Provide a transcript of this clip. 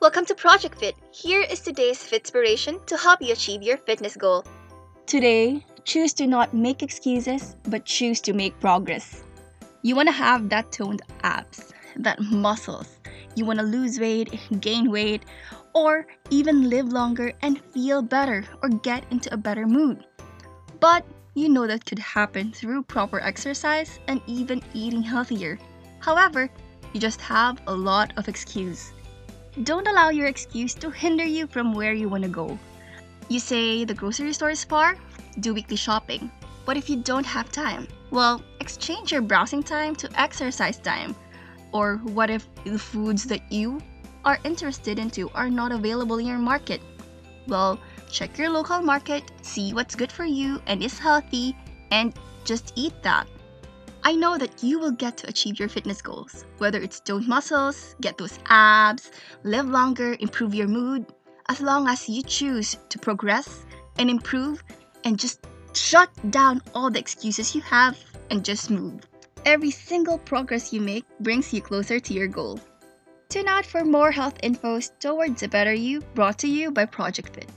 Welcome to Project Fit. Here is today's Fitspiration to help you achieve your fitness goal. Today, choose to not make excuses, but choose to make progress. You want to have that toned abs, that muscles. You want to lose weight, gain weight, or even live longer and feel better or get into a better mood. But you know that could happen through proper exercise and even eating healthier. However, you just have a lot of excuse. Don't allow your excuse to hinder you from where you want to go. You say the grocery store is far? Do weekly shopping. What if you don't have time? Well, exchange your browsing time to exercise time. Or what if the foods that you are interested into are not available in your market? Well, check your local market, see what's good for you and is healthy, and just eat that. I know that you will get to achieve your fitness goals, whether it's toned muscles, get those abs, live longer, improve your mood, as long as you choose to progress and improve and just shut down all the excuses you have and just move. Every single progress you make brings you closer to your goal. Tune out for more health infos towards a better you brought to you by Project Fit.